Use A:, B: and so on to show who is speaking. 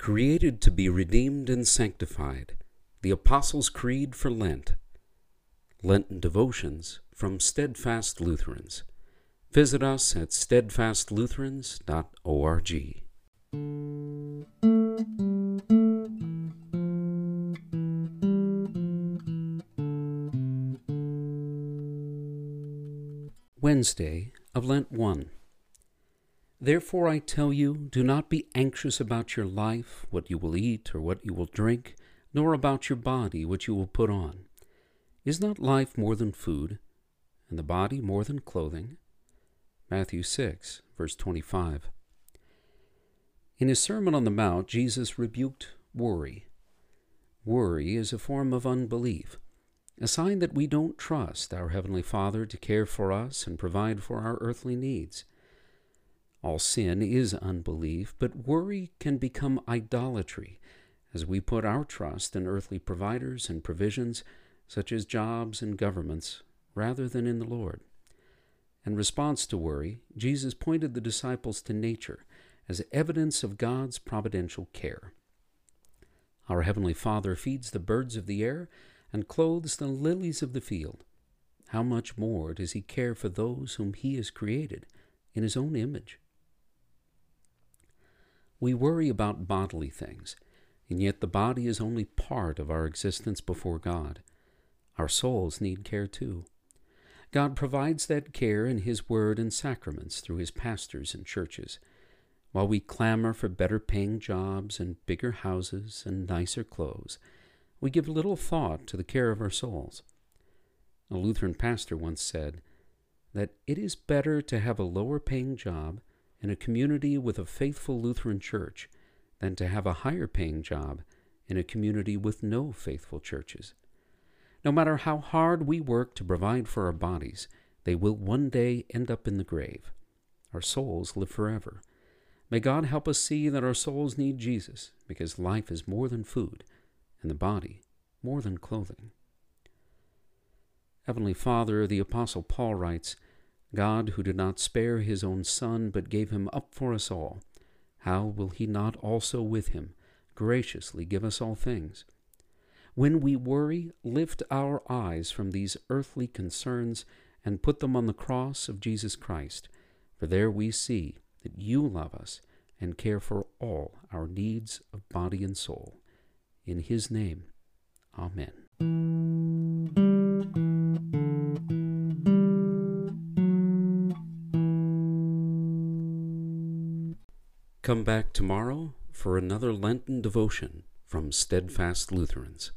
A: Created to be redeemed and sanctified. The Apostles' Creed for Lent. Lenten devotions from Steadfast Lutherans. Visit us at steadfastlutherans.org. Wednesday of Lent 1. Therefore I tell you, do not be anxious about your life, what you will eat or what you will drink, nor about your body, what you will put on. Is not life more than food, and the body more than clothing? Matthew 6, verse 25. In his Sermon on the Mount, Jesus rebuked worry. Worry is a form of unbelief, a sign that we don't trust our Heavenly Father to care for us and provide for our earthly needs. All sin is unbelief, but worry can become idolatry as we put our trust in earthly providers and provisions, such as jobs and governments, rather than in the Lord. In response to worry, Jesus pointed the disciples to nature as evidence of God's providential care. Our Heavenly Father feeds the birds of the air and clothes the lilies of the field. How much more does He care for those whom He has created in His own image? We worry about bodily things, and yet the body is only part of our existence before God. Our souls need care too. God provides that care in His Word and sacraments through His pastors and churches. While we clamor for better paying jobs and bigger houses and nicer clothes, we give little thought to the care of our souls. A Lutheran pastor once said that it is better to have a lower paying job in a community with a faithful Lutheran church than to have a higher paying job in a community with no faithful churches. No matter how hard we work to provide for our bodies, they will one day end up in the grave. Our souls live forever. May God help us see that our souls need Jesus, because life is more than food, and the body more than clothing. Heavenly Father, the Apostle Paul writes, God, who did not spare his own Son, but gave him up for us all, how will he not also with him graciously give us all things? When we worry, lift our eyes from these earthly concerns and put them on the cross of Jesus Christ, for there we see that you love us and care for all our needs of body and soul. In his name, Amen. Come back tomorrow for another Lenten devotion from Steadfast Lutherans.